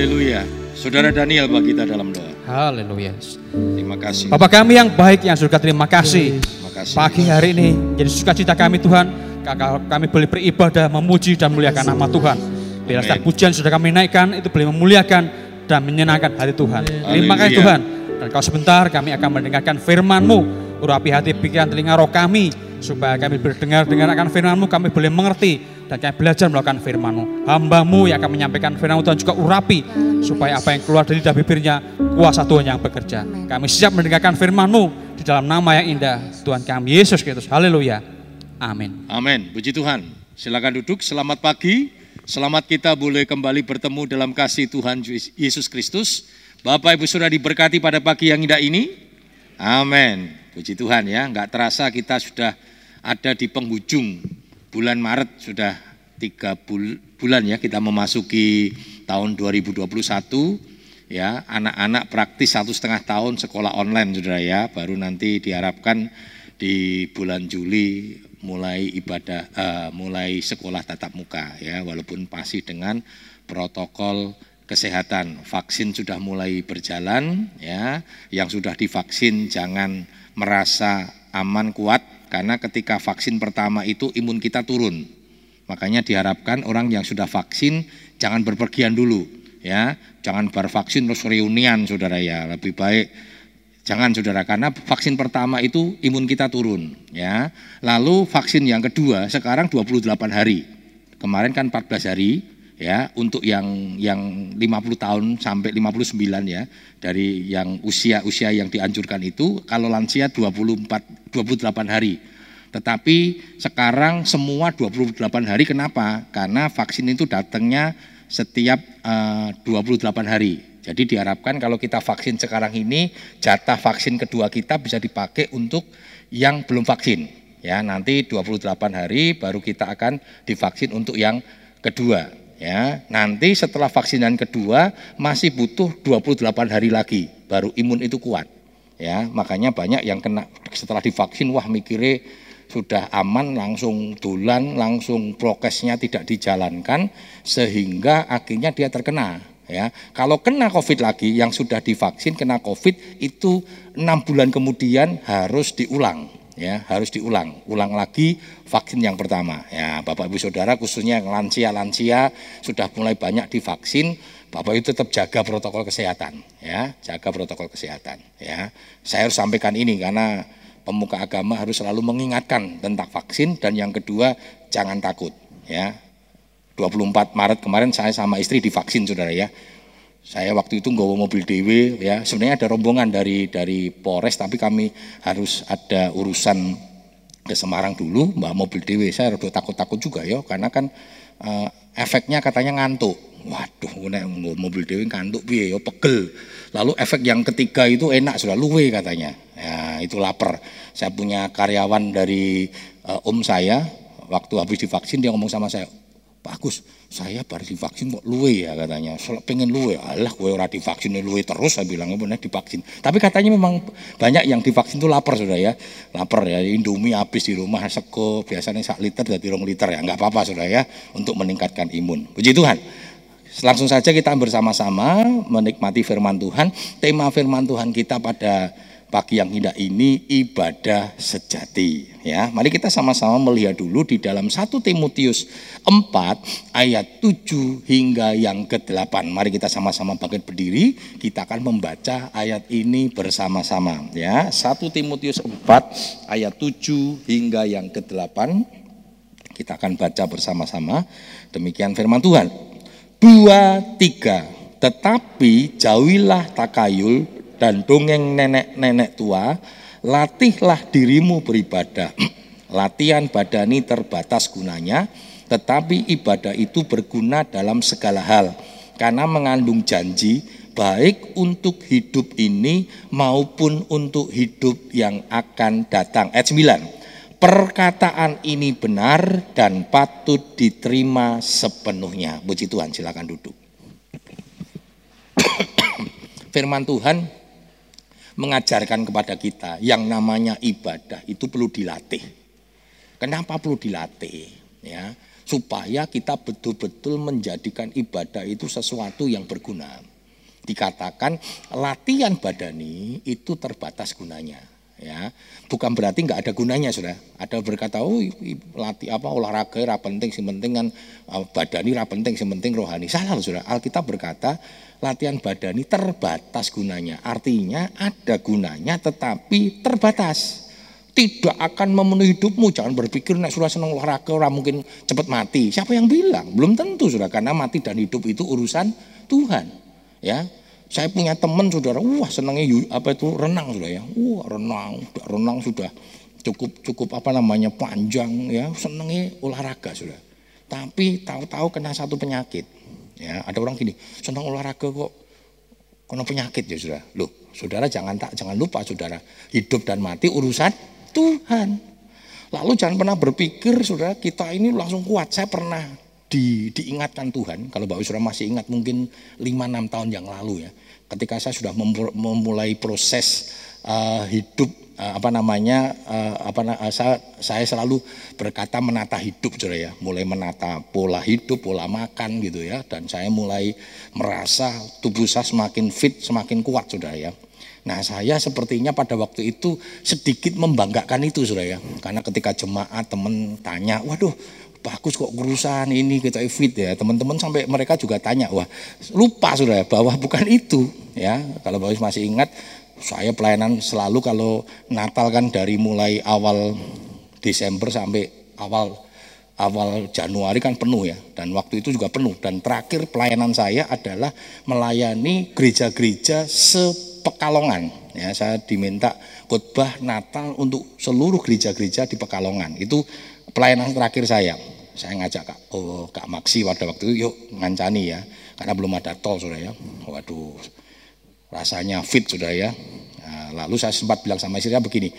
Haleluya. Saudara Daniel bagi kita dalam doa. Haleluya. Terima kasih. Bapak kami yang baik yang surga terima kasih. Terima kasih. Pagi hari ini jadi sukacita kami Tuhan. Kakak kami boleh beribadah, memuji dan memuliakan nama Tuhan. Bila setiap pujian sudah kami naikkan itu boleh memuliakan dan menyenangkan hati Tuhan. Terima kasih. Tuhan. Dan kalau sebentar kami akan mendengarkan firman-Mu. Urapi hati pikiran telinga roh kami. Supaya kami berdengar dengar akan firman-Mu kami boleh mengerti. Dan kami belajar melakukan firman-Mu. Hamba-Mu yang akan menyampaikan firman-Mu Tuhan juga urapi. Supaya apa yang keluar dari lidah bibirnya kuasa Tuhan yang bekerja. Kami siap mendengarkan firman-Mu di dalam nama yang indah Tuhan kami Yesus Kristus. Haleluya. Amin. Amin. Puji Tuhan. Silakan duduk. Selamat pagi. Selamat kita boleh kembali bertemu dalam kasih Tuhan Yesus Kristus. Bapak Ibu sudah diberkati pada pagi yang indah ini. Amin. Puji Tuhan ya. Nggak terasa kita sudah ada di penghujung bulan Maret sudah tiga bul- bulan ya kita memasuki tahun 2021 ya anak-anak praktis satu setengah tahun sekolah online saudara ya. Baru nanti diharapkan di bulan Juli mulai ibadah eh, mulai sekolah tatap muka ya. Walaupun masih dengan protokol kesehatan. Vaksin sudah mulai berjalan ya. Yang sudah divaksin jangan merasa aman kuat karena ketika vaksin pertama itu imun kita turun makanya diharapkan orang yang sudah vaksin jangan berpergian dulu ya jangan bervaksin terus reunian saudara ya lebih baik Jangan saudara, karena vaksin pertama itu imun kita turun. ya. Lalu vaksin yang kedua sekarang 28 hari. Kemarin kan 14 hari ya untuk yang yang 50 tahun sampai 59 ya dari yang usia-usia yang dianjurkan itu kalau lansia 24 28 hari. Tetapi sekarang semua 28 hari kenapa? Karena vaksin itu datangnya setiap eh, 28 hari. Jadi diharapkan kalau kita vaksin sekarang ini jatah vaksin kedua kita bisa dipakai untuk yang belum vaksin. Ya, nanti 28 hari baru kita akan divaksin untuk yang kedua. Ya, nanti setelah vaksinan kedua masih butuh 28 hari lagi baru imun itu kuat. Ya, makanya banyak yang kena setelah divaksin wah mikirnya sudah aman langsung tulan langsung prokesnya tidak dijalankan sehingga akhirnya dia terkena ya kalau kena covid lagi yang sudah divaksin kena covid itu enam bulan kemudian harus diulang ya harus diulang. Ulang lagi vaksin yang pertama. Ya bapak ibu saudara khususnya yang lansia lansia sudah mulai banyak divaksin bapak itu tetap jaga protokol kesehatan. Ya jaga protokol kesehatan. Ya saya harus sampaikan ini karena pemuka agama harus selalu mengingatkan tentang vaksin. Dan yang kedua jangan takut. Ya 24 Maret kemarin saya sama istri divaksin saudara ya saya waktu itu nggawa mobil dewe ya. Sebenarnya ada rombongan dari dari Polres tapi kami harus ada urusan ke Semarang dulu mbak mobil dewe saya rada takut-takut juga ya karena kan eh, efeknya katanya ngantuk. Waduh nek mobil dewe ngantuk piye ya pegel. Lalu efek yang ketiga itu enak sudah luwe katanya. Ya itu lapar. Saya punya karyawan dari eh, om saya waktu habis divaksin dia ngomong sama saya Pak Agus, saya baru divaksin kok luwe ya katanya. Soalnya pengen luwe, alah gue ora divaksin luwe terus saya bilang benar divaksin. Tapi katanya memang banyak yang divaksin itu lapar sudah ya, lapar ya. Indomie habis di rumah sego biasanya sak liter dari rong liter ya, nggak apa-apa sudah ya untuk meningkatkan imun. Puji Tuhan. Langsung saja kita bersama-sama menikmati firman Tuhan. Tema firman Tuhan kita pada pagi yang indah ini ibadah sejati ya. Mari kita sama-sama melihat dulu di dalam 1 Timotius 4 ayat 7 hingga yang ke-8. Mari kita sama-sama bangkit berdiri, kita akan membaca ayat ini bersama-sama ya. 1 Timotius 4 ayat 7 hingga yang ke-8. Kita akan baca bersama-sama. Demikian firman Tuhan. Dua, tiga. Tetapi jauhilah takayul dan dongeng nenek-nenek tua, latihlah dirimu beribadah. Latihan badani terbatas gunanya, tetapi ibadah itu berguna dalam segala hal, karena mengandung janji baik untuk hidup ini maupun untuk hidup yang akan datang. Ayat 9. Perkataan ini benar dan patut diterima sepenuhnya. Puji Tuhan, silakan duduk. Firman Tuhan mengajarkan kepada kita yang namanya ibadah itu perlu dilatih. Kenapa perlu dilatih? Ya, supaya kita betul-betul menjadikan ibadah itu sesuatu yang berguna. Dikatakan latihan badani itu terbatas gunanya ya bukan berarti nggak ada gunanya sudah ada berkata oh latih apa olahraga ra penting sih penting kan uh, badani ra penting sih penting rohani salah sudah Alkitab berkata latihan badani terbatas gunanya artinya ada gunanya tetapi terbatas tidak akan memenuhi hidupmu. Jangan berpikir nak sudah senang olahraga orang mungkin cepat mati. Siapa yang bilang? Belum tentu sudah karena mati dan hidup itu urusan Tuhan. Ya, saya punya teman saudara, wah senangnya apa itu renang sudah ya, wah renang, renang sudah cukup cukup apa namanya panjang ya, senangnya olahraga sudah. Tapi tahu-tahu kena satu penyakit. Ya, ada orang gini, senang olahraga kok kena penyakit ya sudah. Loh, saudara jangan tak jangan lupa saudara, hidup dan mati urusan Tuhan. Lalu jangan pernah berpikir saudara kita ini langsung kuat. Saya pernah di, diingatkan Tuhan, kalau Bapak Saudara masih ingat mungkin 5-6 tahun yang lalu ya. Ketika saya sudah memulai proses uh, hidup uh, apa namanya uh, apa uh, saya, saya selalu berkata menata hidup saudara ya mulai menata pola hidup pola makan gitu ya dan saya mulai merasa tubuh saya semakin fit semakin kuat saudara ya Nah saya sepertinya pada waktu itu sedikit membanggakan itu sudah ya. Karena ketika jemaat teman tanya, waduh bagus kok kurusan ini kita fit ya. Teman-teman sampai mereka juga tanya, wah lupa sudah ya bahwa bukan itu ya. Kalau bagus masih ingat, saya pelayanan selalu kalau Natal kan dari mulai awal Desember sampai awal awal Januari kan penuh ya dan waktu itu juga penuh dan terakhir pelayanan saya adalah melayani gereja-gereja se Pekalongan. Ya, saya diminta khotbah Natal untuk seluruh gereja-gereja di Pekalongan. Itu pelayanan terakhir saya. Saya ngajak Kak, oh, Kak Maksi pada waktu itu, yuk ngancani ya. Karena belum ada tol sudah ya. Waduh, rasanya fit sudah ya. Nah, lalu saya sempat bilang sama istri saya begini,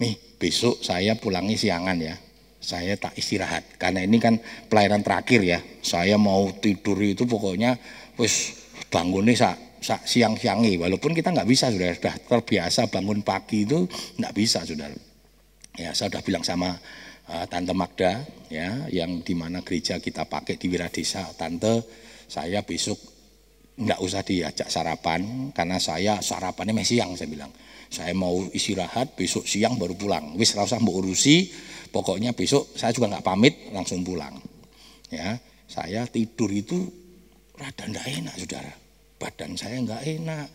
nih besok saya pulangi siangan ya. Saya tak istirahat karena ini kan pelayanan terakhir ya. Saya mau tidur itu pokoknya wis bangunnya sak siang-siangi walaupun kita nggak bisa sudah sudah terbiasa bangun pagi itu nggak bisa sudah ya saya sudah bilang sama tante Magda ya yang di mana gereja kita pakai di Wiradesa. Tante saya besok nggak usah diajak sarapan karena saya sarapannya masih siang saya bilang. Saya mau istirahat besok siang baru pulang. Wis usah mau urusi pokoknya besok saya juga nggak pamit langsung pulang. Ya saya tidur itu rada ndak enak saudara. Badan saya nggak enak.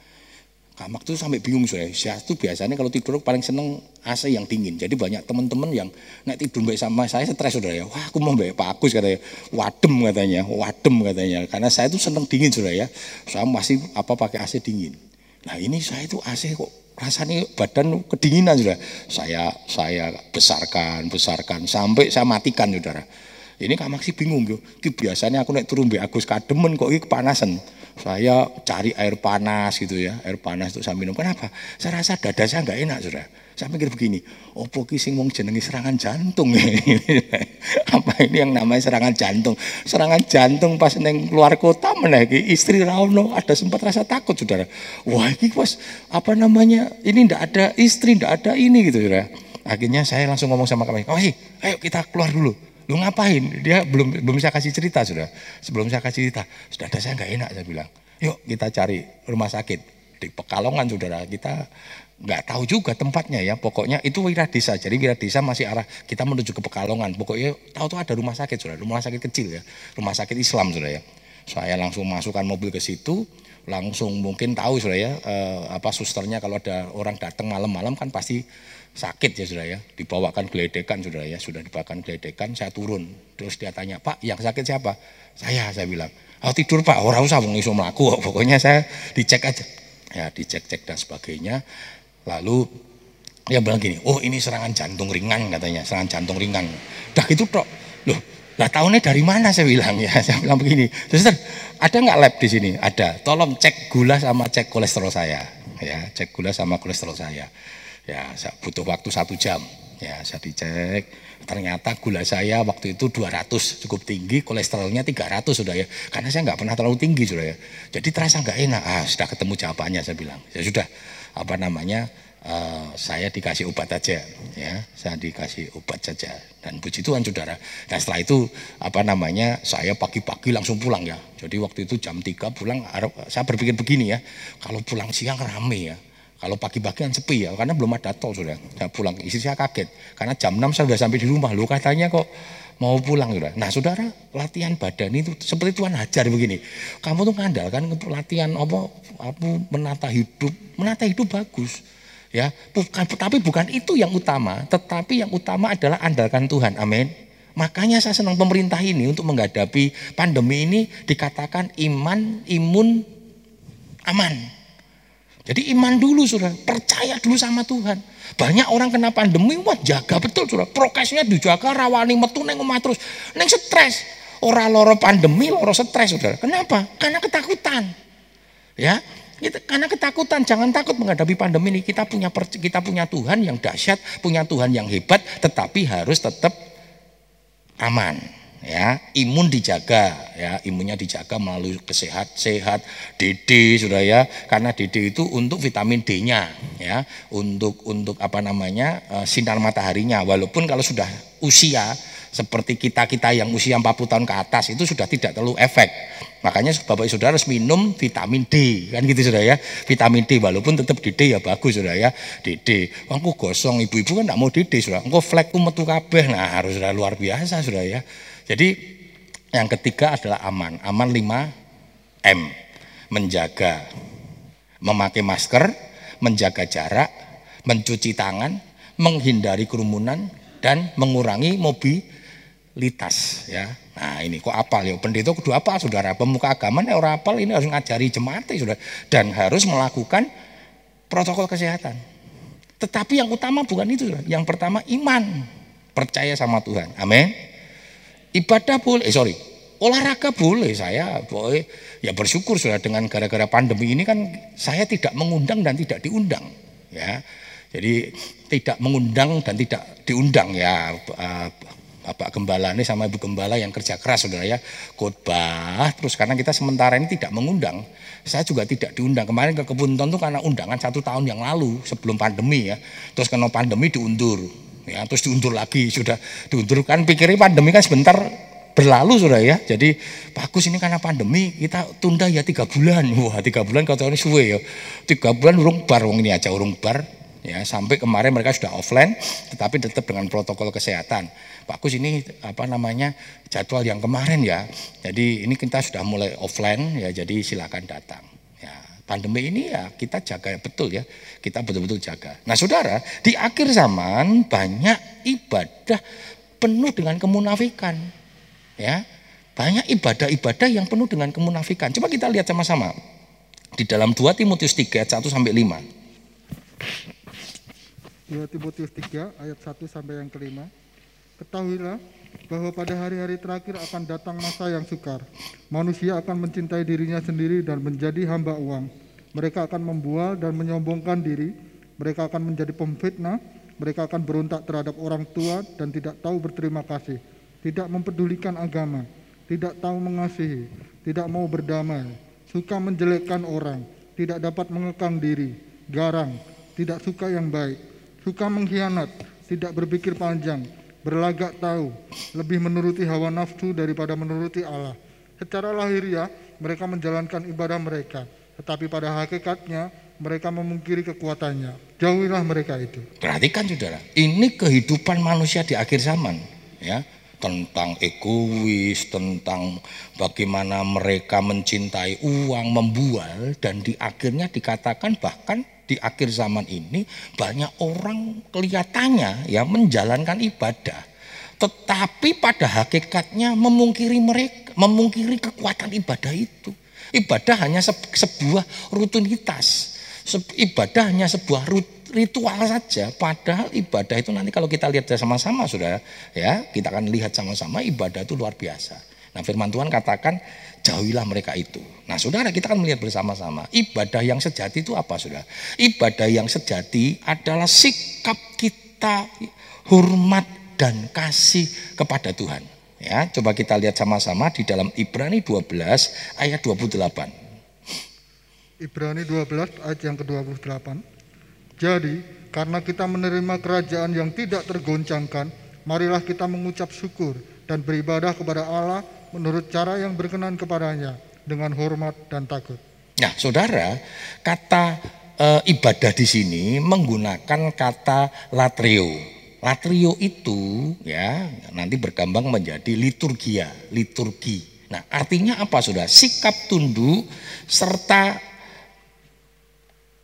Kamak tuh sampai bingung saya. Saya tuh biasanya kalau tidur paling seneng AC yang dingin. Jadi banyak teman-teman yang naik tidur baik sama saya stres sudah ya. Wah aku mau baik Pak Agus katanya. Wadem katanya, wadem katanya. Karena saya tuh seneng dingin sudah ya. Saya masih apa pakai AC dingin. Nah ini saya tuh AC kok rasanya badan kedinginan sudah. Saya saya besarkan, besarkan sampai saya matikan saudara. Ini Kak Maksi bingung yo. Biasanya aku naik turun Mbak Agus kademen kok ini kepanasan saya cari air panas gitu ya, air panas untuk saya minum. Kenapa? Saya rasa dada saya nggak enak, sudah. Saya pikir begini, opo ki sing wong jenengi serangan jantung ya. Apa ini yang namanya serangan jantung? Serangan jantung pas neng luar kota mana istri Rauno ada sempat rasa takut saudara. Wah ini pas apa namanya ini ndak ada istri, ndak ada ini gitu saudara. Akhirnya saya langsung ngomong sama kami, oh ayo kita keluar dulu. Lu ngapain? Dia belum belum bisa kasih cerita sudah. Sebelum saya kasih cerita, sudah ada saya nggak enak saya bilang. Yuk kita cari rumah sakit di Pekalongan saudara. Kita nggak tahu juga tempatnya ya. Pokoknya itu Wiradesa. Jadi Wiradesa masih arah kita menuju ke Pekalongan. Pokoknya tahu tuh ada rumah sakit saudara. Rumah sakit kecil ya. Rumah sakit Islam saudara ya. Saya langsung masukkan mobil ke situ langsung mungkin tahu sudah ya eh, apa susternya kalau ada orang datang malam-malam kan pasti sakit ya sudah ya, dibawakan geledekan sudah ya, sudah dibawakan geledekan, saya turun. Terus dia tanya, Pak yang sakit siapa? Saya, saya bilang, oh tidur Pak, orang usah mau iso melaku, pokoknya saya dicek aja. Ya dicek-cek dan sebagainya. Lalu dia bilang gini, oh ini serangan jantung ringan katanya, serangan jantung ringan. Dah gitu tok, loh lah tahunnya dari mana saya bilang ya, saya bilang begini, suster ada nggak lab di sini? Ada, tolong cek gula sama cek kolesterol saya, ya cek gula sama kolesterol saya. Ya, butuh waktu satu jam. Ya, saya dicek. Ternyata gula saya waktu itu 200 cukup tinggi, kolesterolnya 300 sudah ya. Karena saya nggak pernah terlalu tinggi sudah ya. Jadi terasa nggak enak. Ah, sudah ketemu jawabannya saya bilang. Ya sudah, apa namanya? uh, saya dikasih obat aja ya saya dikasih obat saja dan puji Tuhan saudara dan setelah itu apa namanya saya pagi-pagi langsung pulang ya jadi waktu itu jam 3 pulang saya berpikir begini ya kalau pulang siang rame ya kalau pagi-pagi kan sepi ya karena belum ada tol sudah. Saya pulang istri saya kaget karena jam 6 saya sudah sampai di rumah lu katanya kok mau pulang sudah. Nah saudara latihan badan itu seperti Tuhan ajar begini. Kamu tuh ngandalkan latihan apa, apa menata hidup, menata hidup bagus ya. Bukan tapi bukan itu yang utama tetapi yang utama adalah andalkan Tuhan amin. Makanya saya senang pemerintah ini untuk menghadapi pandemi ini dikatakan iman imun aman jadi iman dulu sudah percaya dulu sama Tuhan. Banyak orang kena pandemi wah jaga betul sudah prokesnya dijaga rawani metu neng omah terus. Neng stres. Orang loro pandemi loro stres sudah kenapa? Karena ketakutan. Ya kita, karena ketakutan, jangan takut menghadapi pandemi ini. Kita punya kita punya Tuhan yang dahsyat, punya Tuhan yang hebat, tetapi harus tetap aman. Ya, imun dijaga, ya, imunnya dijaga melalui kesehat, sehat, DD sudah ya, karena DD itu untuk vitamin D-nya, ya, untuk untuk apa namanya eh, sinar mataharinya. Walaupun kalau sudah usia seperti kita-kita yang usia 40 tahun ke atas itu sudah tidak terlalu efek. Makanya Bapak Saudara harus minum vitamin D kan gitu sudah ya. Vitamin D walaupun tetap DD ya bagus sudah ya. DD. Engko gosong ibu-ibu kan tidak mau DD sudah. Engko flek metu kabeh. Nah, harus sudah luar biasa sudah ya. Jadi yang ketiga adalah aman. Aman 5 M. Menjaga memakai masker, menjaga jarak, mencuci tangan, menghindari kerumunan dan mengurangi mobil litas ya. Nah ini kok apal ya pendeta kudu apa saudara pemuka agama ini orang apal ini harus ngajari jemaat sudah dan harus melakukan protokol kesehatan. Tetapi yang utama bukan itu, yang pertama iman, percaya sama Tuhan. Amin. Ibadah boleh, eh sorry, olahraga boleh saya boleh. Ya bersyukur sudah dengan gara-gara pandemi ini kan saya tidak mengundang dan tidak diundang ya. Jadi tidak mengundang dan tidak diundang ya. Eh, Bapak Gembala ini sama Ibu Gembala yang kerja keras saudara ya. Khotbah terus karena kita sementara ini tidak mengundang saya juga tidak diundang. Kemarin ke Kebunton tuh karena undangan satu tahun yang lalu sebelum pandemi ya. Terus karena pandemi diundur ya terus diundur lagi sudah diundur. Kan pikirnya pandemi kan sebentar berlalu sudah ya. Jadi bagus ini karena pandemi kita tunda ya tiga bulan. Wah tiga bulan kau tahu ini suwe ya. Tiga bulan urung bar wong ini aja urung bar ya. Sampai kemarin mereka sudah offline tetapi tetap dengan protokol kesehatan. Bagus ini apa namanya jadwal yang kemarin ya. Jadi ini kita sudah mulai offline ya. Jadi silakan datang. Pandemi ini ya kita jaga betul ya. Kita betul-betul jaga. Nah, Saudara, di akhir zaman banyak ibadah penuh dengan kemunafikan. Ya. Banyak ibadah-ibadah yang penuh dengan kemunafikan. Coba kita lihat sama-sama. Di dalam 2 Timotius 3 ayat 1 sampai 5. 2 Timotius 3 ayat 1 sampai yang kelima. Ketahuilah bahwa pada hari-hari terakhir akan datang masa yang sukar. Manusia akan mencintai dirinya sendiri dan menjadi hamba uang. Mereka akan membual dan menyombongkan diri. Mereka akan menjadi pemfitnah. Mereka akan berontak terhadap orang tua dan tidak tahu berterima kasih. Tidak mempedulikan agama. Tidak tahu mengasihi. Tidak mau berdamai. Suka menjelekkan orang. Tidak dapat mengekang diri. Garang. Tidak suka yang baik. Suka mengkhianat. Tidak berpikir panjang berlagak tahu, lebih menuruti hawa nafsu daripada menuruti Allah. Secara lahiriah mereka menjalankan ibadah mereka, tetapi pada hakikatnya mereka memungkiri kekuatannya. Jauhilah mereka itu. Perhatikan saudara, ini kehidupan manusia di akhir zaman, ya tentang egois, tentang bagaimana mereka mencintai uang, membual, dan di akhirnya dikatakan bahkan di akhir zaman ini banyak orang kelihatannya ya menjalankan ibadah. Tetapi pada hakikatnya memungkiri mereka memungkiri kekuatan ibadah itu. Ibadah hanya sebuah rutinitas. Ibadah hanya sebuah ritual saja. Padahal ibadah itu nanti kalau kita lihat sama-sama sudah ya kita akan lihat sama-sama ibadah itu luar biasa nah firman Tuhan katakan jauhilah mereka itu. Nah saudara kita akan melihat bersama-sama ibadah yang sejati itu apa saudara? Ibadah yang sejati adalah sikap kita hormat dan kasih kepada Tuhan. Ya, coba kita lihat sama-sama di dalam Ibrani 12 ayat 28. Ibrani 12 ayat yang ke-28. Jadi, karena kita menerima kerajaan yang tidak tergoncangkan, marilah kita mengucap syukur dan beribadah kepada Allah menurut cara yang berkenan kepadanya dengan hormat dan takut. Nah, saudara, kata e, ibadah di sini menggunakan kata latrio. Latrio itu ya nanti berkembang menjadi liturgia, liturgi. Nah, artinya apa Saudara? Sikap tunduk serta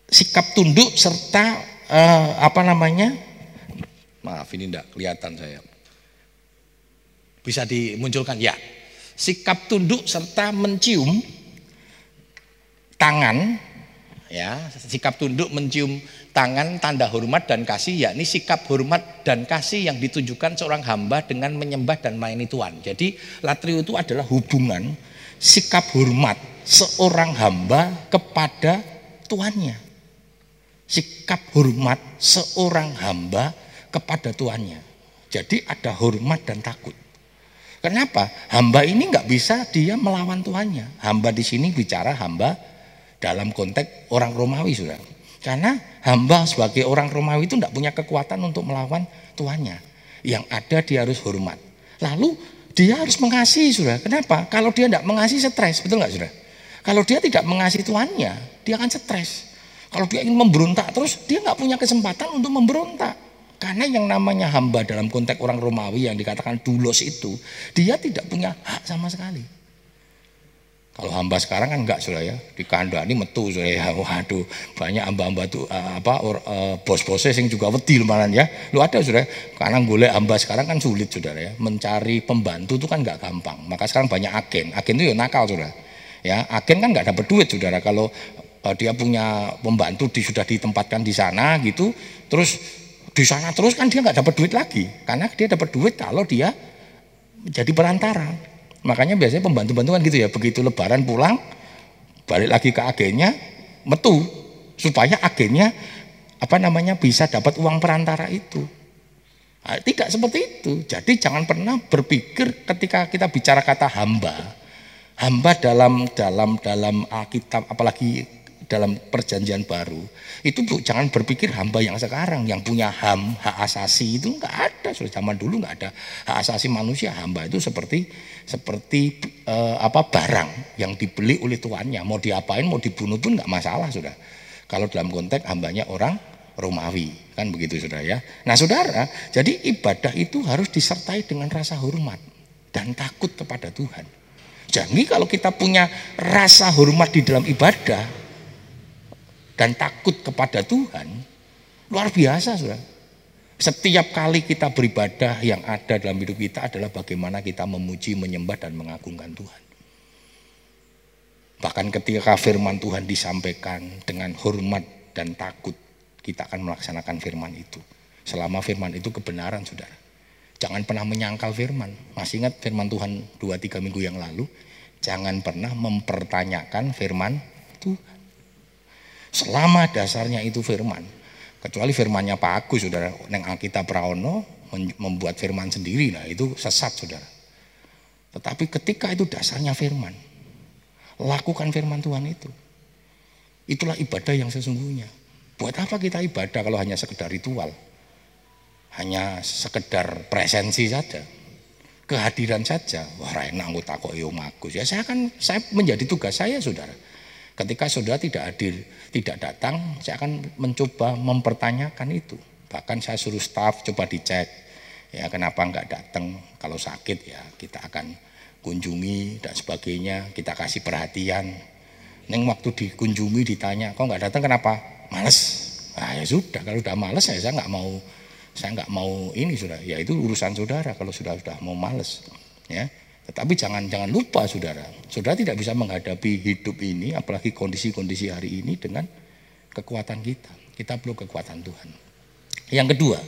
sikap tunduk serta uh, apa namanya? Maaf ini tidak kelihatan saya. Bisa dimunculkan ya. Sikap tunduk serta mencium tangan ya, sikap tunduk mencium tangan tanda hormat dan kasih yakni sikap hormat dan kasih yang ditunjukkan seorang hamba dengan menyembah dan melayani Tuhan. Jadi latrio itu adalah hubungan sikap hormat seorang hamba kepada tuannya sikap hormat seorang hamba kepada tuannya. Jadi ada hormat dan takut. Kenapa? Hamba ini nggak bisa dia melawan tuannya. Hamba di sini bicara hamba dalam konteks orang Romawi sudah. Karena hamba sebagai orang Romawi itu tidak punya kekuatan untuk melawan tuannya. Yang ada dia harus hormat. Lalu dia harus mengasihi sudah. Kenapa? Kalau dia tidak mengasihi stres, betul nggak sudah? Kalau dia tidak mengasihi tuannya, dia akan stres. Kalau dia ingin memberontak terus, dia nggak punya kesempatan untuk memberontak. Karena yang namanya hamba dalam konteks orang Romawi yang dikatakan dulos itu, dia tidak punya hak sama sekali. Kalau hamba sekarang kan enggak sudah ya, di kandani metu sudah ya. Waduh, banyak hamba-hamba tuh uh, apa uh, bos-bosnya yang juga wedi malah ya. Lu ada sudah, karena golek hamba sekarang kan sulit sudah ya. Mencari pembantu itu kan enggak gampang. Maka sekarang banyak agen. Agen itu ya nakal sudah. Ya, agen kan enggak dapat duit saudara kalau Eh, dia punya pembantu di, sudah ditempatkan di sana gitu terus di sana terus kan dia nggak dapat duit lagi. Karena dia dapat duit kalau dia jadi perantara. Makanya biasanya pembantu-pembantu gitu ya. Begitu lebaran pulang balik lagi ke agennya metu. Supaya agennya apa namanya bisa dapat uang perantara itu. Nah, tidak seperti itu. Jadi jangan pernah berpikir ketika kita bicara kata hamba. Hamba dalam dalam dalam Alkitab apalagi dalam perjanjian baru itu bu, jangan berpikir hamba yang sekarang yang punya ham hak asasi itu nggak ada. Sudah zaman dulu nggak ada hak asasi manusia. Hamba itu seperti seperti eh, apa barang yang dibeli oleh tuannya. Mau diapain mau dibunuh pun nggak masalah sudah. Kalau dalam konteks hambanya orang Romawi kan begitu saudara ya. Nah saudara jadi ibadah itu harus disertai dengan rasa hormat dan takut kepada Tuhan. Jadi kalau kita punya rasa hormat di dalam ibadah dan takut kepada Tuhan luar biasa sudah. Setiap kali kita beribadah yang ada dalam hidup kita adalah bagaimana kita memuji, menyembah dan mengagungkan Tuhan. Bahkan ketika firman Tuhan disampaikan dengan hormat dan takut, kita akan melaksanakan firman itu. Selama firman itu kebenaran, saudara. Jangan pernah menyangkal firman. Masih ingat firman Tuhan 2-3 minggu yang lalu? Jangan pernah mempertanyakan firman Tuhan. Selama dasarnya itu firman. Kecuali firmannya Pak Agus, saudara. Neng Alkitab Praono membuat firman sendiri, nah itu sesat, saudara. Tetapi ketika itu dasarnya firman, lakukan firman Tuhan itu. Itulah ibadah yang sesungguhnya. Buat apa kita ibadah kalau hanya sekedar ritual? Hanya sekedar presensi saja. Kehadiran saja. Wah, enak anggota kok yo. Ya saya kan saya menjadi tugas saya, Saudara. Ketika saudara tidak hadir, tidak datang, saya akan mencoba mempertanyakan itu. Bahkan saya suruh staff coba dicek, ya kenapa nggak datang? Kalau sakit ya kita akan kunjungi dan sebagainya, kita kasih perhatian. Neng waktu dikunjungi ditanya, kok nggak datang kenapa? Males. Nah ya sudah, kalau udah males ya saya nggak mau, saya nggak mau ini sudah. Ya itu urusan saudara kalau sudah sudah mau males, ya. Tetapi jangan jangan lupa saudara, saudara tidak bisa menghadapi hidup ini, apalagi kondisi-kondisi hari ini dengan kekuatan kita. Kita perlu kekuatan Tuhan. Yang kedua,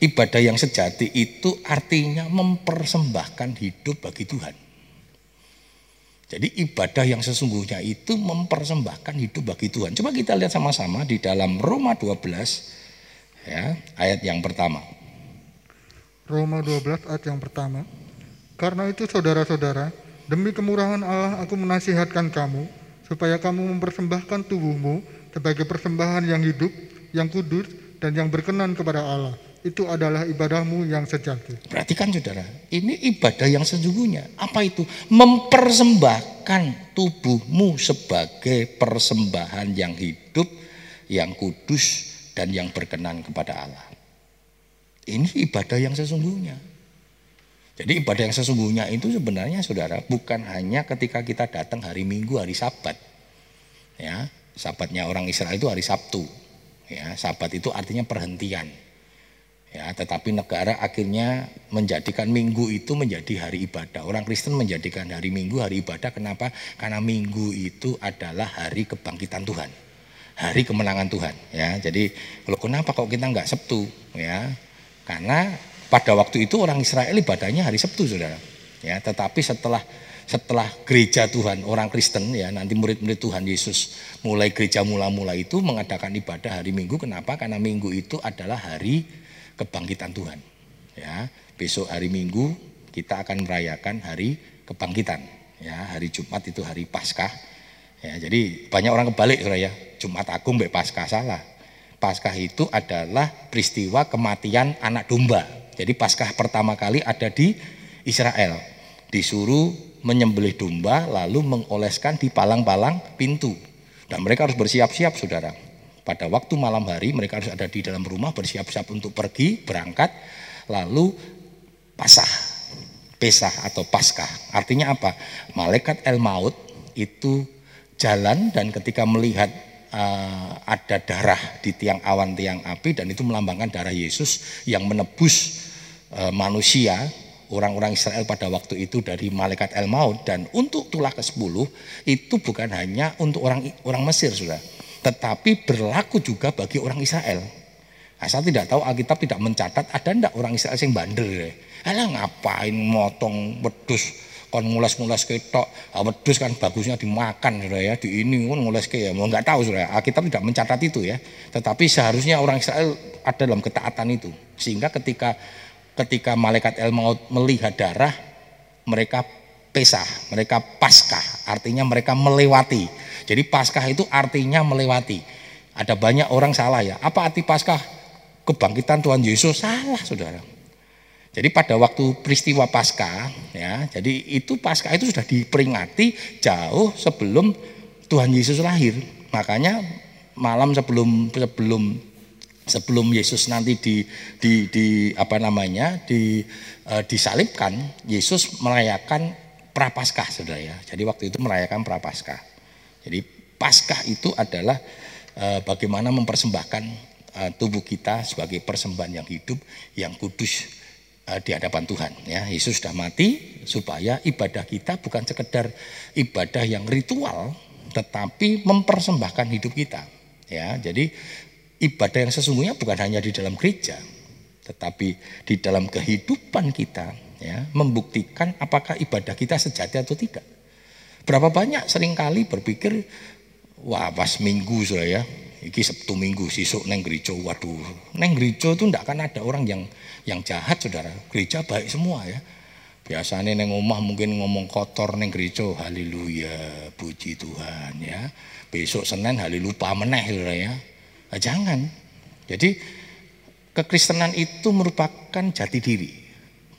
ibadah yang sejati itu artinya mempersembahkan hidup bagi Tuhan. Jadi ibadah yang sesungguhnya itu mempersembahkan hidup bagi Tuhan. Coba kita lihat sama-sama di dalam Roma 12 ya, ayat yang pertama. Roma 12 ayat yang pertama. Karena itu saudara-saudara, demi kemurahan Allah aku menasihatkan kamu supaya kamu mempersembahkan tubuhmu sebagai persembahan yang hidup, yang kudus, dan yang berkenan kepada Allah. Itu adalah ibadahmu yang sejati. Perhatikan saudara, ini ibadah yang sesungguhnya. Apa itu? Mempersembahkan tubuhmu sebagai persembahan yang hidup, yang kudus, dan yang berkenan kepada Allah. Ini ibadah yang sesungguhnya. Jadi ibadah yang sesungguhnya itu sebenarnya saudara bukan hanya ketika kita datang hari Minggu, hari Sabat. Ya, Sabatnya orang Israel itu hari Sabtu. Ya, Sabat itu artinya perhentian. Ya, tetapi negara akhirnya menjadikan minggu itu menjadi hari ibadah. Orang Kristen menjadikan hari minggu hari ibadah. Kenapa? Karena minggu itu adalah hari kebangkitan Tuhan. Hari kemenangan Tuhan. Ya, jadi kalau kenapa kok kita nggak Sabtu? Ya, karena pada waktu itu orang Israel ibadahnya hari Sabtu, saudara. Ya, tetapi setelah setelah gereja Tuhan orang Kristen ya nanti murid-murid Tuhan Yesus mulai gereja mula-mula itu mengadakan ibadah hari Minggu. Kenapa? Karena Minggu itu adalah hari kebangkitan Tuhan. Ya besok hari Minggu kita akan merayakan hari kebangkitan. Ya hari Jumat itu hari Paskah. Ya jadi banyak orang kebalik ya. Jumat Agung mbak Paskah salah. Paskah itu adalah peristiwa kematian anak domba jadi Paskah pertama kali ada di Israel disuruh menyembelih domba lalu mengoleskan di palang-palang pintu. Dan mereka harus bersiap-siap saudara. Pada waktu malam hari mereka harus ada di dalam rumah bersiap-siap untuk pergi, berangkat, lalu pasah, pesah atau paskah. Artinya apa? Malaikat El Maut itu jalan dan ketika melihat uh, ada darah di tiang awan tiang api dan itu melambangkan darah Yesus yang menebus uh, manusia orang-orang Israel pada waktu itu dari malaikat El Maut dan untuk tulah ke-10 itu bukan hanya untuk orang orang Mesir sudah tetapi berlaku juga bagi orang Israel. Nah, saya tidak tahu Alkitab tidak mencatat ada ndak orang Israel yang bandel ya. Alah ngapain motong wedus kon ngulas-ngulas ketok. Ah, wedus kan bagusnya dimakan sudah ya, di ini kan ngulas ke ya. Mau nggak tahu sudah. Alkitab tidak mencatat itu ya. Tetapi seharusnya orang Israel ada dalam ketaatan itu. Sehingga ketika ketika malaikat El Maut melihat darah, mereka pesah, mereka paskah, artinya mereka melewati. Jadi paskah itu artinya melewati. Ada banyak orang salah ya. Apa arti paskah? Kebangkitan Tuhan Yesus salah, saudara. Jadi pada waktu peristiwa Paskah, ya, jadi itu Paskah itu sudah diperingati jauh sebelum Tuhan Yesus lahir. Makanya malam sebelum sebelum sebelum Yesus nanti di, di, di apa namanya di uh, disalibkan, Yesus merayakan prapaskah saudara ya. Jadi waktu itu merayakan prapaskah. Jadi paskah itu adalah uh, bagaimana mempersembahkan uh, tubuh kita sebagai persembahan yang hidup, yang kudus di hadapan Tuhan. Ya, Yesus sudah mati supaya ibadah kita bukan sekedar ibadah yang ritual, tetapi mempersembahkan hidup kita. Ya, jadi ibadah yang sesungguhnya bukan hanya di dalam gereja, tetapi di dalam kehidupan kita ya, membuktikan apakah ibadah kita sejati atau tidak. Berapa banyak sering kali berpikir, wah pas minggu sudah ya, iki Sabtu minggu sisuk neng gereja, waduh, neng gereja itu tidak akan ada orang yang yang jahat saudara, gereja baik semua ya. Biasanya neng rumah mungkin ngomong kotor neng gereja, haleluya, puji Tuhan ya. Besok Senin haleluya meneh saudara ya Nah, jangan. Jadi kekristenan itu merupakan jati diri.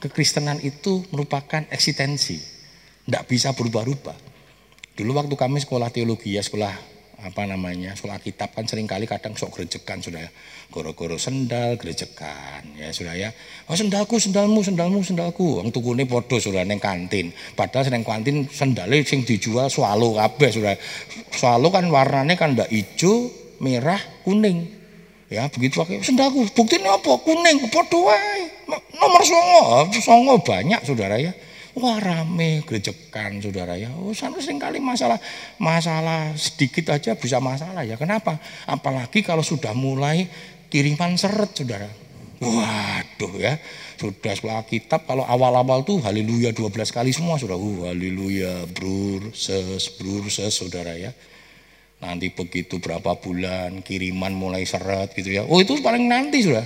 Kekristenan itu merupakan eksistensi. Tidak bisa berubah-ubah. Dulu waktu kami sekolah teologi ya, sekolah apa namanya, sekolah kitab kan sering kali kadang sok gerejekan sudah ya. Goro-goro sendal gerejekan ya sudah ya. Oh sendalku, sendalmu, sendalmu, sendalku. Wong tukune padha sudah neng kantin. Padahal neng kantin sendalnya sing dijual swallow kabeh sudah. Swallow kan warnanya kan ndak hijau, merah, kuning. Ya, begitu pakai sendalku. Buktinya apa? Kuning, padha wae. Nomor songo, songo banyak Saudara ya. Wah rame gerejekan saudara ya. Oh sana sering kali masalah masalah sedikit aja bisa masalah ya. Kenapa? Apalagi kalau sudah mulai kiriman seret saudara. Waduh ya. Sudah setelah kitab kalau awal-awal tuh haleluya 12 kali semua sudah. Uh, haleluya brur ses brur ses saudara ya. Nanti begitu berapa bulan kiriman mulai seret gitu ya. Oh itu paling nanti sudah.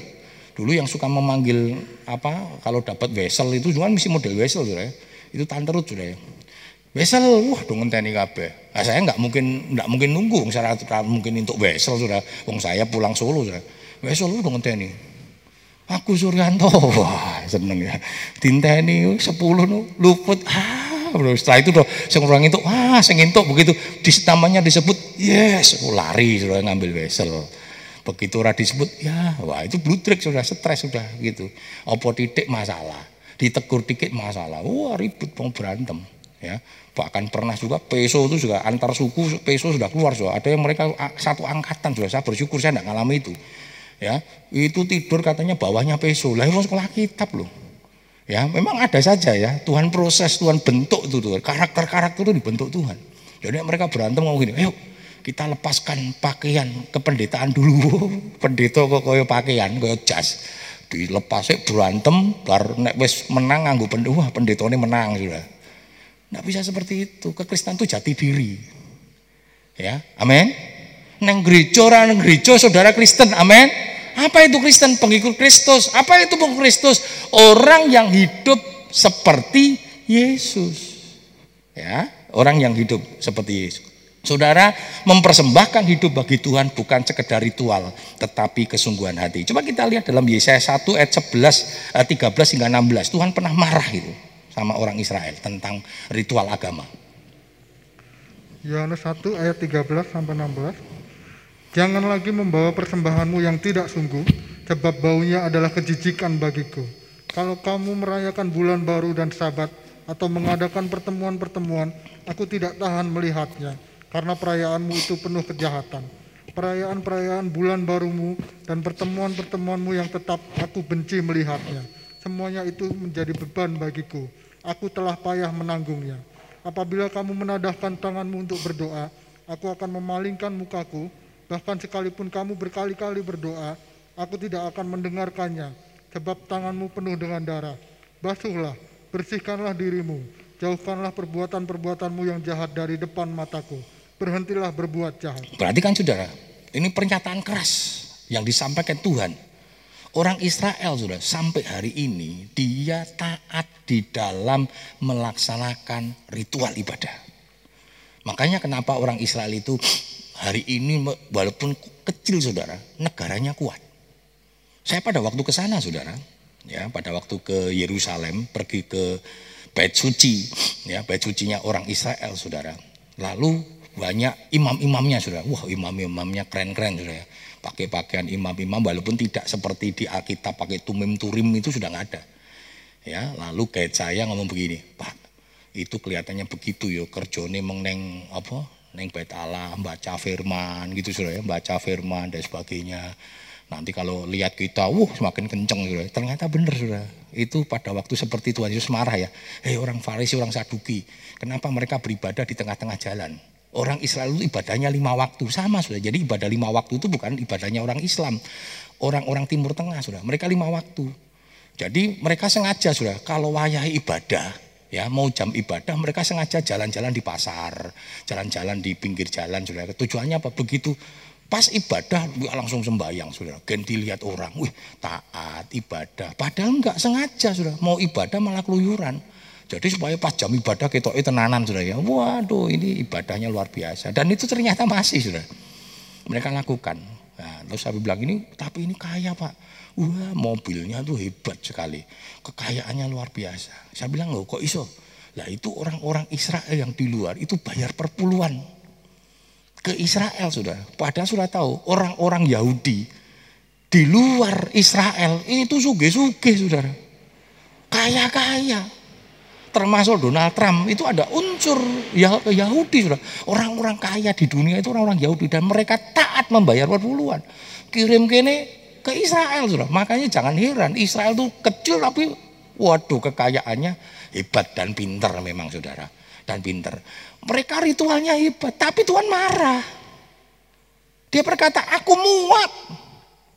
Dulu yang suka memanggil apa kalau dapat wesel itu cuma mesti model wesel sudah ya. Itu tanterut sudah ya. Wesel, wah dong ngenteni kabeh. Nah, saya nggak mungkin nggak mungkin nunggu, saya mungkin untuk wesel sudah. Wong saya pulang Solo sudah. Wesel dong ngenteni. Aku Suryanto, wah seneng ya. Dinteni 10 nu luput. Ah. Setelah itu tuh sing itu, ah sing entuk begitu di namanya disebut yes, aku lari sudah ngambil wesel. Begitu ora disebut, ya wah itu bludrek sudah stres sudah gitu. Apa titik masalah, ditegur dikit masalah, wah ribut mau berantem ya. Bahkan pernah juga peso itu juga antar suku peso sudah keluar sudah. Ada yang mereka satu angkatan sudah saya bersyukur saya tidak ngalami itu ya. Itu tidur katanya bawahnya peso. Lah mau sekolah kitab loh ya. Memang ada saja ya. Tuhan proses Tuhan bentuk itu tuh karakter karakter itu dibentuk Tuhan. Jadi mereka berantem mau gini ayo kita lepaskan pakaian kependetaan dulu pendeta kok koyo pakaian koyo jas dilepas berantem bar nek wis menang nganggo pendeta pendetone menang sudah tidak bisa seperti itu. Kekristenan itu jati diri. Ya, amin. Neng gereja orang neng gereja saudara Kristen, amin. Apa itu Kristen? Pengikut Kristus. Apa itu pengikut Kristus? Orang yang hidup seperti Yesus. Ya, orang yang hidup seperti Yesus. Saudara mempersembahkan hidup bagi Tuhan bukan sekedar ritual, tetapi kesungguhan hati. Coba kita lihat dalam Yesaya 1 ayat 11, 13 hingga 16. Tuhan pernah marah itu sama orang Israel tentang ritual agama. Yohanes 1 ayat 13 sampai 16. Jangan lagi membawa persembahanmu yang tidak sungguh, sebab baunya adalah kejijikan bagiku. Kalau kamu merayakan bulan baru dan sabat, atau mengadakan pertemuan-pertemuan, aku tidak tahan melihatnya, karena perayaanmu itu penuh kejahatan. Perayaan-perayaan bulan barumu dan pertemuan-pertemuanmu yang tetap aku benci melihatnya Semuanya itu menjadi beban bagiku. Aku telah payah menanggungnya. Apabila kamu menadahkan tanganmu untuk berdoa, aku akan memalingkan mukaku. Bahkan sekalipun kamu berkali-kali berdoa, aku tidak akan mendengarkannya, sebab tanganmu penuh dengan darah. Basuhlah, bersihkanlah dirimu, jauhkanlah perbuatan-perbuatanmu yang jahat dari depan mataku. Berhentilah berbuat jahat. Berarti kan saudara, ini pernyataan keras yang disampaikan Tuhan Orang Israel sudah sampai hari ini dia taat di dalam melaksanakan ritual ibadah. Makanya kenapa orang Israel itu hari ini walaupun kecil saudara, negaranya kuat. Saya pada waktu ke sana saudara, ya pada waktu ke Yerusalem pergi ke Bait Suci, ya Bait Sucinya orang Israel saudara. Lalu banyak imam-imamnya saudara, wah imam-imamnya keren-keren saudara pakai pakaian imam-imam walaupun tidak seperti di Alkitab pakai tumim turim itu sudah nggak ada. Ya, lalu kayak saya ngomong begini, Pak, itu kelihatannya begitu yo kerjone mengneng apa? Neng bait Allah, baca firman gitu sudah ya, baca firman dan sebagainya. Nanti kalau lihat kita, wuh semakin kenceng sudah. Ternyata benar sudah. Itu pada waktu seperti Tuhan Yesus marah ya. Hei orang Farisi, orang Saduki, kenapa mereka beribadah di tengah-tengah jalan? Orang Israel itu ibadahnya lima waktu sama sudah. Jadi ibadah lima waktu itu bukan ibadahnya orang Islam, orang-orang Timur Tengah sudah. Mereka lima waktu. Jadi mereka sengaja sudah kalau wayah ibadah ya mau jam ibadah mereka sengaja jalan-jalan di pasar, jalan-jalan di pinggir jalan sudah. Tujuannya apa? Begitu pas ibadah langsung sembahyang sudah. Ganti lihat orang, wih taat ibadah. Padahal enggak sengaja sudah mau ibadah malah keluyuran. Jadi supaya pas jam ibadah kita itu tenanan sudah ya. Waduh ini ibadahnya luar biasa. Dan itu ternyata masih sudah. Mereka lakukan. Nah, terus saya bilang ini tapi ini kaya pak. Wah mobilnya tuh hebat sekali. Kekayaannya luar biasa. Saya bilang loh kok iso. Lah itu orang-orang Israel yang di luar itu bayar perpuluhan ke Israel sudah. Padahal sudah tahu orang-orang Yahudi di luar Israel itu suge-suge saudara. Kaya-kaya termasuk Donald Trump itu ada unsur Yahudi sudah. Orang-orang kaya di dunia itu orang-orang Yahudi dan mereka taat membayar perpuluhan. Kirim kene ke Israel sudah. Makanya jangan heran Israel itu kecil tapi waduh kekayaannya hebat dan pinter memang saudara. Dan pinter. Mereka ritualnya hebat tapi Tuhan marah. Dia berkata aku muak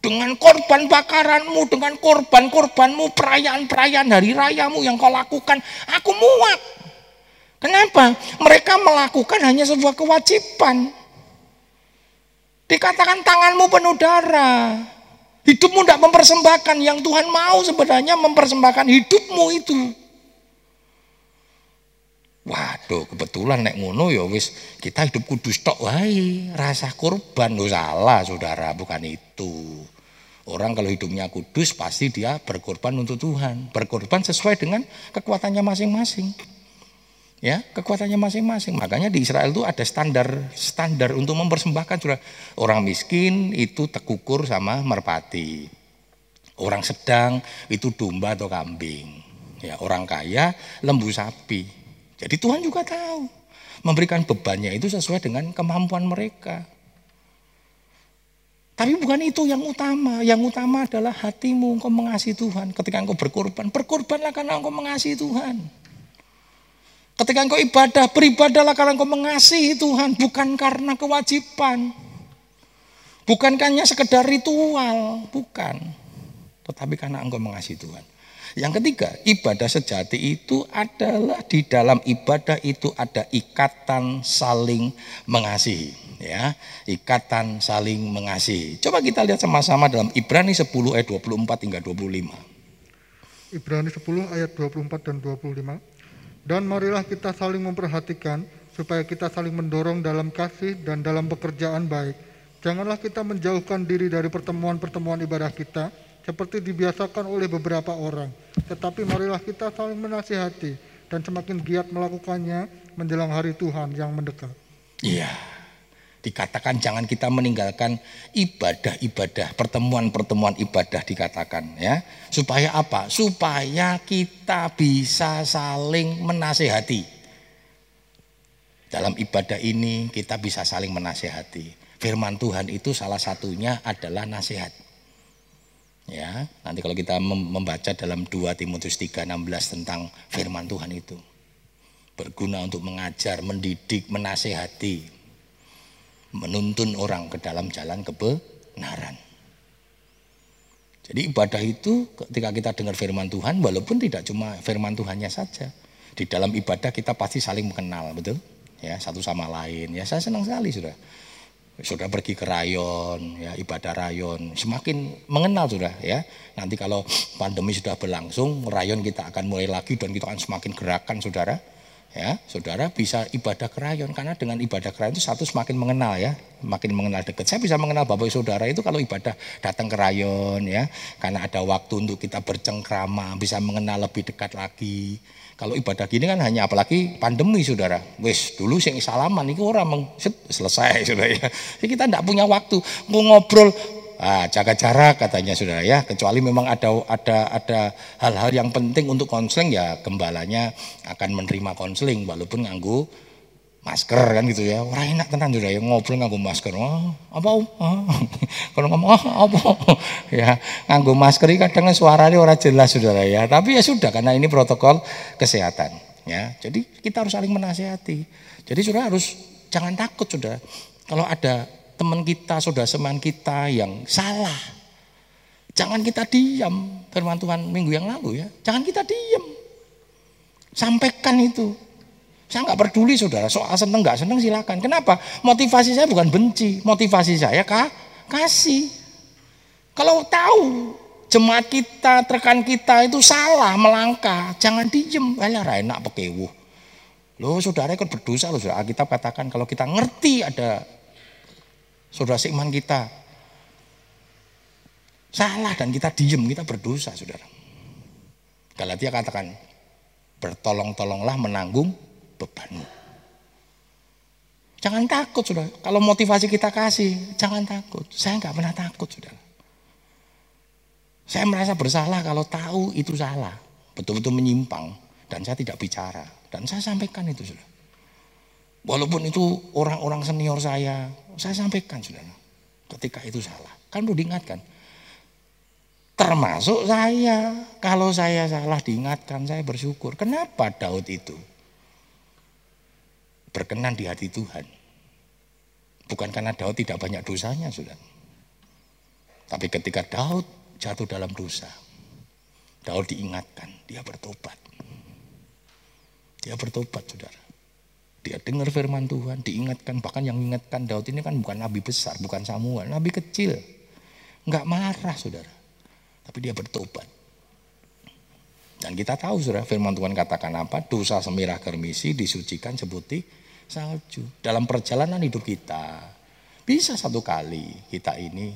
dengan korban bakaranmu, dengan korban-korbanmu, perayaan-perayaan hari rayamu yang kau lakukan, aku muak. Kenapa? Mereka melakukan hanya sebuah kewajiban. Dikatakan tanganmu penuh darah. Hidupmu tidak mempersembahkan yang Tuhan mau sebenarnya mempersembahkan hidupmu itu. Waduh, kebetulan nek ngono ya wis kita hidup kudus tok wae, rasa kurban lo salah Saudara, bukan itu. Orang kalau hidupnya kudus pasti dia berkorban untuk Tuhan, berkorban sesuai dengan kekuatannya masing-masing. Ya, kekuatannya masing-masing. Makanya di Israel itu ada standar standar untuk mempersembahkan sudah orang miskin itu tekukur sama merpati. Orang sedang itu domba atau kambing. Ya, orang kaya lembu sapi. Jadi Tuhan juga tahu memberikan bebannya itu sesuai dengan kemampuan mereka. Tapi bukan itu yang utama. Yang utama adalah hatimu engkau mengasihi Tuhan. Ketika engkau berkorban, berkorbanlah karena engkau mengasihi Tuhan. Ketika engkau ibadah, beribadahlah karena engkau mengasihi Tuhan, bukan karena kewajiban. Bukan hanya sekedar ritual, bukan. Tetapi karena engkau mengasihi Tuhan. Yang ketiga, ibadah sejati itu adalah di dalam ibadah itu ada ikatan saling mengasihi, ya. Ikatan saling mengasihi. Coba kita lihat sama-sama dalam Ibrani 10 ayat 24 hingga 25. Ibrani 10 ayat 24 dan 25. Dan marilah kita saling memperhatikan supaya kita saling mendorong dalam kasih dan dalam pekerjaan baik. Janganlah kita menjauhkan diri dari pertemuan-pertemuan ibadah kita, seperti dibiasakan oleh beberapa orang. Tetapi marilah kita saling menasihati dan semakin giat melakukannya menjelang hari Tuhan yang mendekat. Iya. Dikatakan jangan kita meninggalkan ibadah-ibadah, pertemuan-pertemuan ibadah dikatakan ya. Supaya apa? Supaya kita bisa saling menasehati. Dalam ibadah ini kita bisa saling menasehati. Firman Tuhan itu salah satunya adalah nasihat. Ya, nanti kalau kita membaca dalam 2 Timotius 3:16 tentang firman Tuhan itu. Berguna untuk mengajar, mendidik, menasehati, menuntun orang ke dalam jalan kebenaran. Jadi ibadah itu ketika kita dengar firman Tuhan walaupun tidak cuma firman Tuhannya saja. Di dalam ibadah kita pasti saling mengenal, betul? Ya, satu sama lain. Ya, saya senang sekali sudah sudah pergi ke rayon, ya ibadah rayon, semakin mengenal sudah ya. Nanti kalau pandemi sudah berlangsung, rayon kita akan mulai lagi dan kita akan semakin gerakan saudara. Ya, saudara bisa ibadah ke rayon karena dengan ibadah ke rayon itu satu semakin mengenal ya, makin mengenal dekat. Saya bisa mengenal bapak saudara itu kalau ibadah datang ke rayon ya, karena ada waktu untuk kita bercengkrama, bisa mengenal lebih dekat lagi. Kalau ibadah gini kan hanya apalagi pandemi saudara. Wes dulu sing salaman itu orang meng, selesai saudara ya. Jadi kita tidak punya waktu mau ngobrol ah, jaga jarak katanya saudara ya. Kecuali memang ada ada ada hal-hal yang penting untuk konseling ya gembalanya akan menerima konseling walaupun nganggu masker kan gitu ya. Orang enak tenan sudah ya ngobrol nganggo masker. Oh, apa oh. kalau ngomong oh, apa? Ya nganggo masker ini kadang suaranya orang jelas saudara ya. Tapi ya sudah karena ini protokol kesehatan ya. Jadi kita harus saling menasihati jadi sudah harus jangan takut sudah kalau ada teman kita saudara seman kita yang salah jangan kita diam. Firman Tuhan minggu yang lalu ya. Jangan kita diam. Sampaikan itu saya nggak peduli saudara, soal seneng nggak seneng silakan. Kenapa? Motivasi saya bukan benci, motivasi saya kah? kasih. Kalau tahu jemaat kita, rekan kita itu salah melangkah, jangan diem. Alah enak pekewuh. Loh saudara ikut berdosa loh saudara. Kita katakan kalau kita ngerti ada saudara seiman kita salah dan kita diem, kita berdosa saudara. Galatia katakan bertolong-tolonglah menanggung bebanmu. Jangan takut sudah. Kalau motivasi kita kasih, jangan takut. Saya nggak pernah takut sudah. Saya merasa bersalah kalau tahu itu salah, betul-betul menyimpang dan saya tidak bicara dan saya sampaikan itu sudah. Walaupun itu orang-orang senior saya, saya sampaikan sudah. Ketika itu salah, kan perlu diingatkan. Termasuk saya, kalau saya salah diingatkan, saya bersyukur. Kenapa Daud itu? Berkenan di hati Tuhan. Bukan karena Daud tidak banyak dosanya, sudah. Tapi ketika Daud jatuh dalam dosa, Daud diingatkan, dia bertobat. Dia bertobat, saudara. Dia dengar firman Tuhan, diingatkan. Bahkan yang mengingatkan Daud ini kan bukan nabi besar, bukan Samuel, nabi kecil. Enggak marah, saudara. Tapi dia bertobat. Dan kita tahu sudah firman Tuhan katakan apa? Dosa semirah kermisi disucikan seperti salju. Dalam perjalanan hidup kita, bisa satu kali kita ini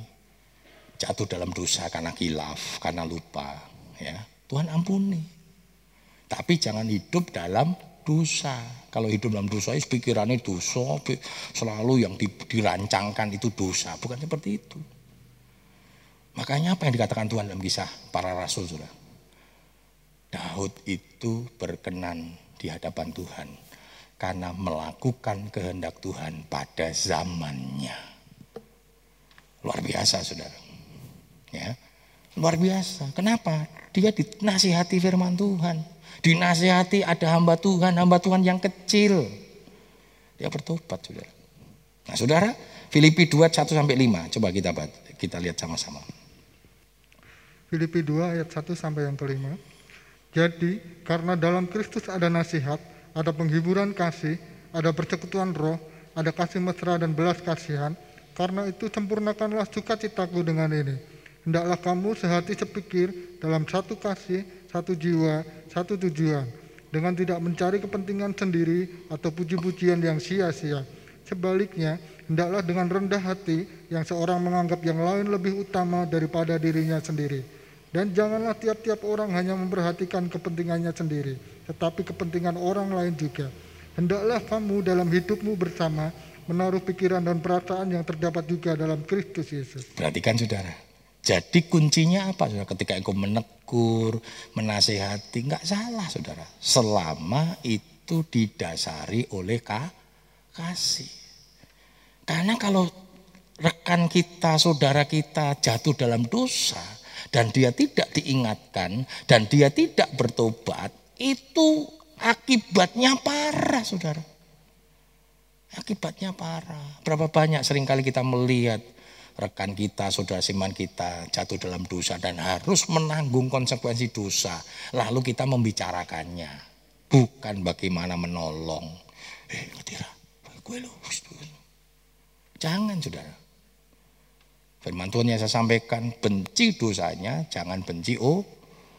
jatuh dalam dosa karena kilaf, karena lupa. ya Tuhan ampuni. Tapi jangan hidup dalam dosa. Kalau hidup dalam dosa, pikirannya dosa, selalu yang dirancangkan itu dosa. Bukan seperti itu. Makanya apa yang dikatakan Tuhan dalam kisah para rasul sudah? Daud itu berkenan di hadapan Tuhan karena melakukan kehendak Tuhan pada zamannya. Luar biasa, saudara. Ya, luar biasa. Kenapa? Dia dinasihati firman Tuhan. Dinasihati ada hamba Tuhan, hamba Tuhan yang kecil. Dia bertobat, saudara. Nah, saudara, Filipi 2, 1 sampai 5. Coba kita kita lihat sama-sama. Filipi 2 ayat 1 sampai yang kelima. Jadi, karena dalam Kristus ada nasihat, ada penghiburan kasih, ada persekutuan roh, ada kasih mesra dan belas kasihan, karena itu sempurnakanlah sukacitaku dengan ini. Hendaklah kamu sehati sepikir dalam satu kasih, satu jiwa, satu tujuan, dengan tidak mencari kepentingan sendiri atau puji-pujian yang sia-sia. Sebaliknya, hendaklah dengan rendah hati yang seorang menganggap yang lain lebih utama daripada dirinya sendiri dan janganlah tiap-tiap orang hanya memperhatikan kepentingannya sendiri, tetapi kepentingan orang lain juga. Hendaklah kamu dalam hidupmu bersama menaruh pikiran dan perasaan yang terdapat juga dalam Kristus Yesus. Perhatikan saudara, jadi kuncinya apa saudara? Ketika engkau menegur, menasehati, nggak salah saudara. Selama itu didasari oleh kasih. Karena kalau rekan kita, saudara kita jatuh dalam dosa, dan dia tidak diingatkan dan dia tidak bertobat, itu akibatnya parah, saudara. Akibatnya parah. Berapa banyak sering kali kita melihat rekan kita, saudara siman kita jatuh dalam dosa dan harus menanggung konsekuensi dosa. Lalu kita membicarakannya. Bukan bagaimana menolong. Eh, ngetira, gue lu. Jangan, saudara. Firman Tuhan yang saya sampaikan, benci dosanya, jangan benci oh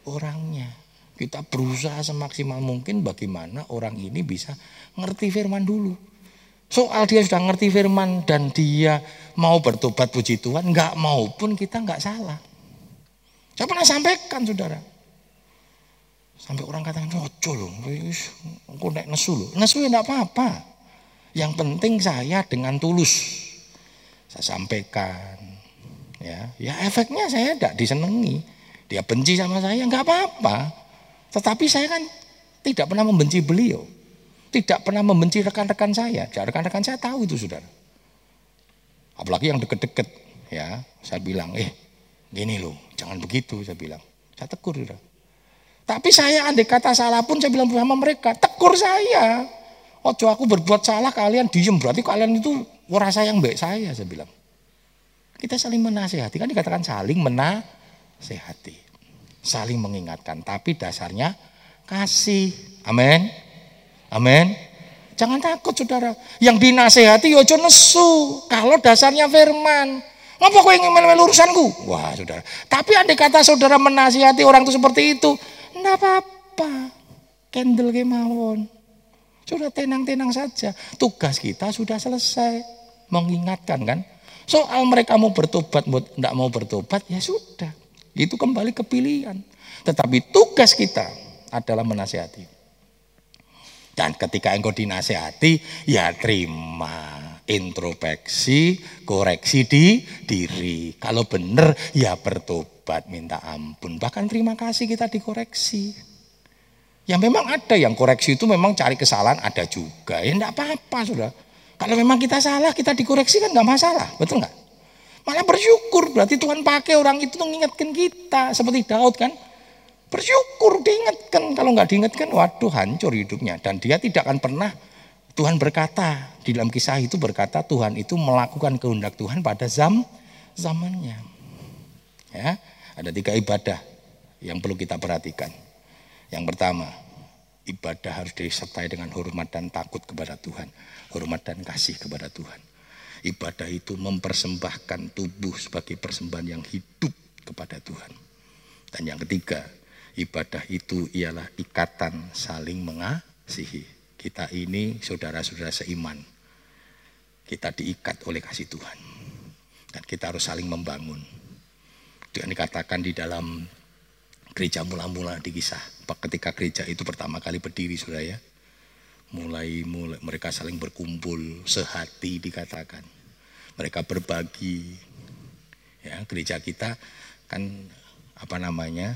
orangnya. Kita berusaha semaksimal mungkin bagaimana orang ini bisa ngerti firman dulu. Soal dia sudah ngerti firman dan dia mau bertobat puji Tuhan, nggak mau pun kita nggak salah. Saya pernah sampaikan saudara. Sampai orang katakan, ojo loh, aku naik nesu loh. Nesu ya enggak apa-apa. Yang penting saya dengan tulus. Saya sampaikan, ya ya efeknya saya tidak disenangi. Dia benci sama saya nggak apa-apa. Tetapi saya kan tidak pernah membenci beliau. Tidak pernah membenci rekan-rekan saya. Dan rekan-rekan saya tahu itu saudara. Apalagi yang deket-deket ya. Saya bilang eh gini loh jangan begitu saya bilang. Saya tegur saudara. Tapi saya andai kata salah pun saya bilang sama mereka tegur saya. Ojo aku berbuat salah kalian diem. Berarti kalian itu rasa yang baik saya saya bilang kita saling menasehati, kan dikatakan saling menasehati. Saling mengingatkan, tapi dasarnya kasih. Amin. Amin. Jangan takut saudara. Yang dinasehati yojo ya nesu. Kalau dasarnya firman. Ngapa kau ingin melu urusanku? Wah saudara. Tapi andai kata saudara menasihati orang itu seperti itu. Enggak apa-apa. Kendel kemawon. Sudah tenang-tenang saja. Tugas kita sudah selesai. Mengingatkan kan. Soal mereka mau bertobat, tidak mau bertobat, ya sudah. Itu kembali ke pilihan. Tetapi tugas kita adalah menasihati. Dan ketika engkau dinasehati, ya terima introspeksi, koreksi di diri. Kalau benar, ya bertobat, minta ampun. Bahkan terima kasih kita dikoreksi. Ya memang ada yang koreksi itu memang cari kesalahan ada juga. Ya enggak apa-apa sudah. Kalau memang kita salah, kita dikoreksi kan nggak masalah, betul nggak? Malah bersyukur, berarti Tuhan pakai orang itu mengingatkan kita, seperti Daud kan. Bersyukur diingatkan, kalau nggak diingatkan, waduh hancur hidupnya. Dan dia tidak akan pernah, Tuhan berkata, di dalam kisah itu berkata Tuhan itu melakukan kehendak Tuhan pada zam zamannya. Ya, ada tiga ibadah yang perlu kita perhatikan. Yang pertama, ibadah harus disertai dengan hormat dan takut kepada Tuhan, hormat dan kasih kepada Tuhan. Ibadah itu mempersembahkan tubuh sebagai persembahan yang hidup kepada Tuhan. Dan yang ketiga, ibadah itu ialah ikatan saling mengasihi. Kita ini saudara-saudara seiman. Kita diikat oleh kasih Tuhan. Dan kita harus saling membangun. Itu yang dikatakan di dalam gereja mula-mula di kisah. Ketika gereja itu pertama kali berdiri, saudara ya. Mulai, mulai mereka saling berkumpul, sehati dikatakan. Mereka berbagi. Ya, gereja kita kan apa namanya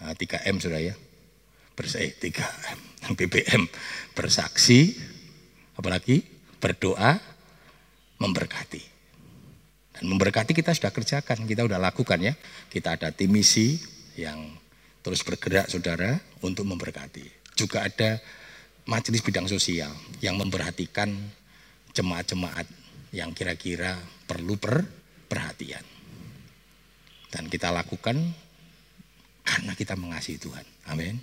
3M sudah ya bersih 3M BBM bersaksi apalagi berdoa memberkati dan memberkati kita sudah kerjakan kita sudah lakukan ya kita ada tim misi yang terus bergerak saudara untuk memberkati juga ada majelis bidang sosial yang memperhatikan jemaat-jemaat yang kira-kira perlu per perhatian dan kita lakukan karena kita mengasihi Tuhan. Amin.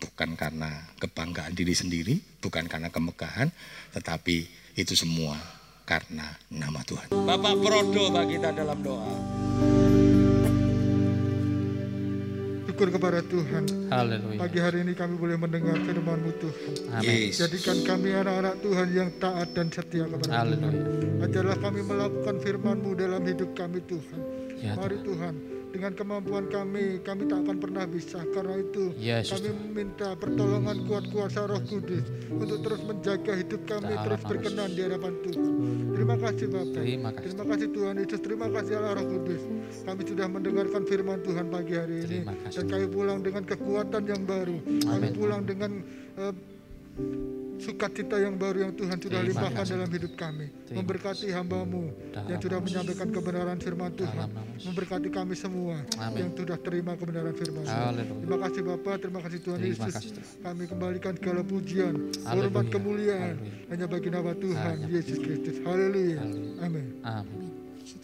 Bukan karena kebanggaan diri sendiri, bukan karena kemegahan, tetapi itu semua karena nama Tuhan. Bapak Prodo bagi kita dalam doa. Syukur kepada Tuhan. Haleluya. Pagi hari ini kami boleh mendengar firman-Mu Tuhan. Amin. Yes. Jadikan kami anak-anak Tuhan yang taat dan setia kepada Tuhan. Haleluya. Ajarlah kami melakukan firman-Mu dalam hidup kami Tuhan. Ya, Mari Tuhan, dengan kemampuan kami, kami tak akan pernah bisa. Karena itu, Yesus kami minta pertolongan kuat kuasa Roh Kudus untuk terus menjaga hidup kami terus berkenan di hadapan Tuhan. Terima kasih Bapak. Terima kasih. Terima kasih Tuhan Yesus. Terima kasih Allah Roh Kudus. Kami sudah mendengarkan firman Tuhan pagi hari ini dan kami pulang dengan kekuatan yang baru. Kami pulang dengan eh, sukacita yang baru yang Tuhan sudah limpahkan dalam hidup kami. Memberkati hambamu yang sudah menyampaikan kebenaran firman Tuhan. Memberkati kami semua yang sudah terima kebenaran firman Tuhan. Terima kasih Bapak, terima kasih Tuhan Yesus. Kami kembalikan segala pujian, hormat kemuliaan hanya bagi nama Tuhan Yesus Kristus. Haleluya. Haleluya. Amin. Amin.